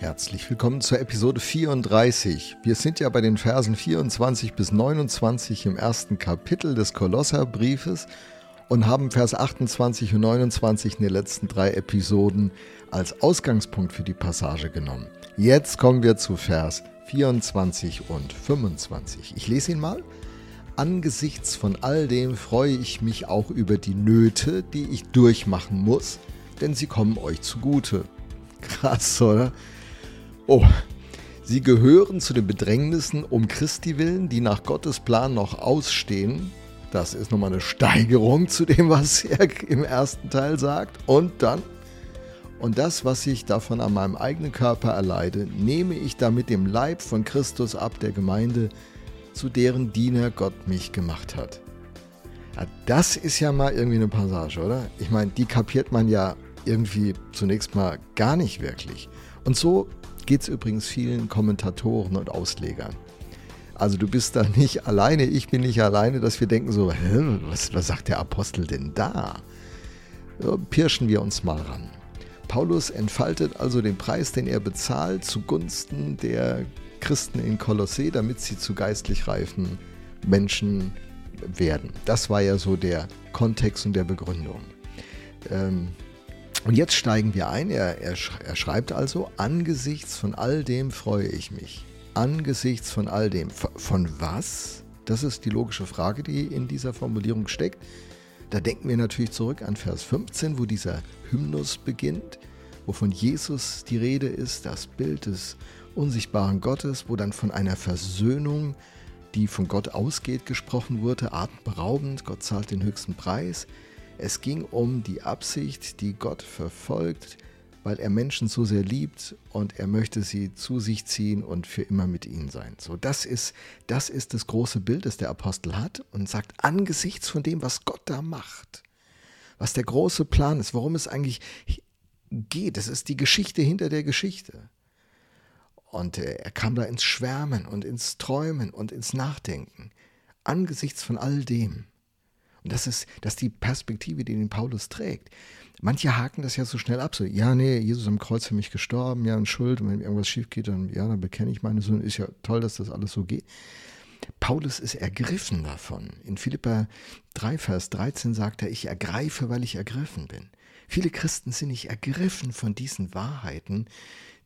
Herzlich willkommen zur Episode 34. Wir sind ja bei den Versen 24 bis 29 im ersten Kapitel des Kolosserbriefes und haben Vers 28 und 29 in den letzten drei Episoden als Ausgangspunkt für die Passage genommen. Jetzt kommen wir zu Vers 24 und 25. Ich lese ihn mal. Angesichts von all dem freue ich mich auch über die Nöte, die ich durchmachen muss, denn sie kommen euch zugute. Krass, oder? Oh, sie gehören zu den Bedrängnissen um Christi willen, die nach Gottes Plan noch ausstehen. Das ist nochmal eine Steigerung zu dem, was er im ersten Teil sagt. Und dann, und das, was ich davon an meinem eigenen Körper erleide, nehme ich damit dem Leib von Christus ab, der Gemeinde, zu deren Diener Gott mich gemacht hat. Ja, das ist ja mal irgendwie eine Passage, oder? Ich meine, die kapiert man ja irgendwie zunächst mal gar nicht wirklich. Und so geht es übrigens vielen Kommentatoren und Auslegern. Also du bist da nicht alleine, ich bin nicht alleine, dass wir denken so, was, was sagt der Apostel denn da? Pirschen wir uns mal ran. Paulus entfaltet also den Preis, den er bezahlt, zugunsten der Christen in Kolossee, damit sie zu geistlich reifen Menschen werden. Das war ja so der Kontext und der Begründung. Ähm, und jetzt steigen wir ein. Er, er, er, schreibt also, angesichts von all dem freue ich mich. Angesichts von all dem. Von was? Das ist die logische Frage, die in dieser Formulierung steckt. Da denken wir natürlich zurück an Vers 15, wo dieser Hymnus beginnt, wo von Jesus die Rede ist, das Bild des unsichtbaren Gottes, wo dann von einer Versöhnung, die von Gott ausgeht, gesprochen wurde, atemberaubend, Gott zahlt den höchsten Preis. Es ging um die Absicht, die Gott verfolgt, weil er Menschen so sehr liebt und er möchte sie zu sich ziehen und für immer mit ihnen sein. So, das ist, das ist das große Bild, das der Apostel hat und sagt, angesichts von dem, was Gott da macht, was der große Plan ist, worum es eigentlich geht, das ist die Geschichte hinter der Geschichte. Und äh, er kam da ins Schwärmen und ins Träumen und ins Nachdenken, angesichts von all dem. Und das ist, das ist die Perspektive, die den Paulus trägt. Manche haken das ja so schnell ab, so, ja, nee, Jesus am Kreuz für mich gestorben, ja, und Schuld, und wenn irgendwas schief geht, dann, ja, dann bekenne ich meine Sünden. Ist ja toll, dass das alles so geht. Paulus ist ergriffen davon. In Philippa 3, Vers 13 sagt er, ich ergreife, weil ich ergriffen bin. Viele Christen sind nicht ergriffen von diesen Wahrheiten,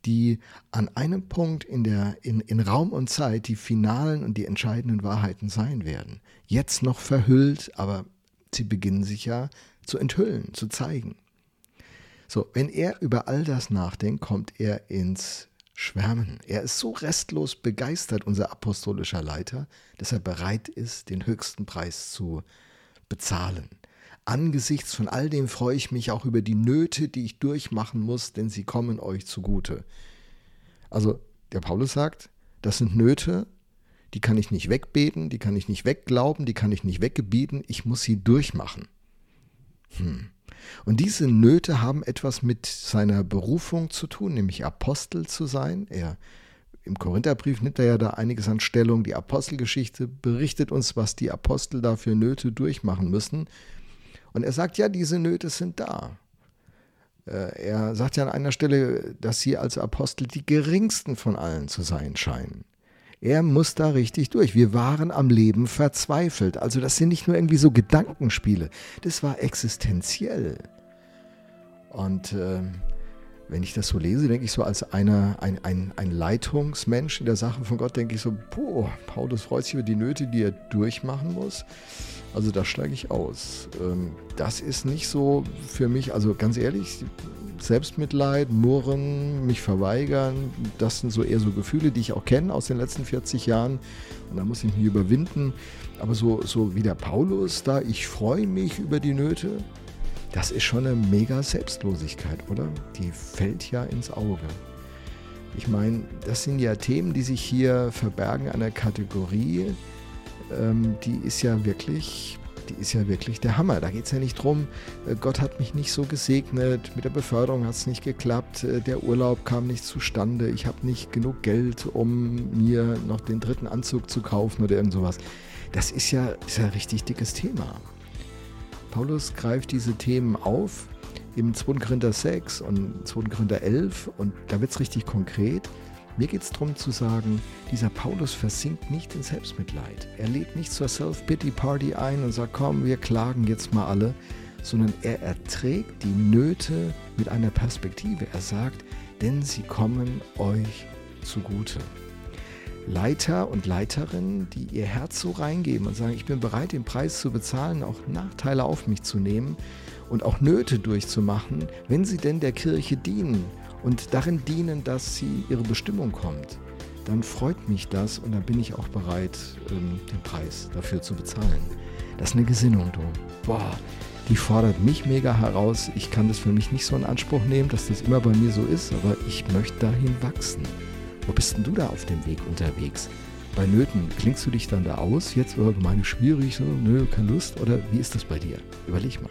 die an einem Punkt in, der, in, in Raum und Zeit die finalen und die entscheidenden Wahrheiten sein werden. Jetzt noch verhüllt, aber sie beginnen sich ja zu enthüllen, zu zeigen. So, wenn er über all das nachdenkt, kommt er ins Schwärmen. Er ist so restlos begeistert, unser apostolischer Leiter, dass er bereit ist, den höchsten Preis zu bezahlen. Angesichts von all dem freue ich mich auch über die Nöte, die ich durchmachen muss, denn sie kommen euch zugute. Also der Paulus sagt, das sind Nöte, die kann ich nicht wegbeten, die kann ich nicht wegglauben, die kann ich nicht weggebieten, ich muss sie durchmachen. Hm. Und diese Nöte haben etwas mit seiner Berufung zu tun, nämlich Apostel zu sein. Er im Korintherbrief nimmt er ja da einiges an Stellung. Die Apostelgeschichte berichtet uns, was die Apostel da für Nöte durchmachen müssen. Und er sagt, ja, diese Nöte sind da. Äh, er sagt ja an einer Stelle, dass sie als Apostel die geringsten von allen zu sein scheinen. Er muss da richtig durch. Wir waren am Leben verzweifelt. Also das sind nicht nur irgendwie so Gedankenspiele, das war existenziell. Und äh, wenn ich das so lese, denke ich so als einer, ein, ein, ein Leitungsmensch in der Sache von Gott, denke ich so, boah, Paulus freut sich über die Nöte, die er durchmachen muss. Also da steige ich aus. Ähm, das ist nicht so für mich, also ganz ehrlich, Selbstmitleid, Murren, mich verweigern, das sind so eher so Gefühle, die ich auch kenne aus den letzten 40 Jahren. Und da muss ich mich überwinden. Aber so, so wie der Paulus da, ich freue mich über die Nöte, das ist schon eine mega Selbstlosigkeit, oder? Die fällt ja ins Auge. Ich meine, das sind ja Themen, die sich hier verbergen einer Kategorie, ähm, die ist ja wirklich, die ist ja wirklich der Hammer. Da geht es ja nicht drum, äh, Gott hat mich nicht so gesegnet, mit der Beförderung hat es nicht geklappt, äh, der Urlaub kam nicht zustande, ich habe nicht genug Geld, um mir noch den dritten Anzug zu kaufen oder irgend sowas. Das ist ja, ist ja ein richtig dickes Thema. Paulus greift diese Themen auf im 2. Korinther 6 und 2. Korinther 11 und da wird es richtig konkret. Mir geht es darum zu sagen, dieser Paulus versinkt nicht in Selbstmitleid. Er lädt nicht zur Self-Pity-Party ein und sagt, komm, wir klagen jetzt mal alle, sondern er erträgt die Nöte mit einer Perspektive. Er sagt, denn sie kommen euch zugute. Leiter und Leiterinnen, die ihr Herz so reingeben und sagen, ich bin bereit, den Preis zu bezahlen, auch Nachteile auf mich zu nehmen und auch Nöte durchzumachen, wenn sie denn der Kirche dienen und darin dienen, dass sie ihre Bestimmung kommt, dann freut mich das und dann bin ich auch bereit, ähm, den Preis dafür zu bezahlen. Das ist eine Gesinnung, du. Boah, die fordert mich mega heraus. Ich kann das für mich nicht so in Anspruch nehmen, dass das immer bei mir so ist, aber ich möchte dahin wachsen. Wo bist denn du da auf dem Weg unterwegs? Bei Nöten klingst du dich dann da aus, jetzt, oh, meine schwierig, so, nö, keine Lust, oder wie ist das bei dir? Überleg mal.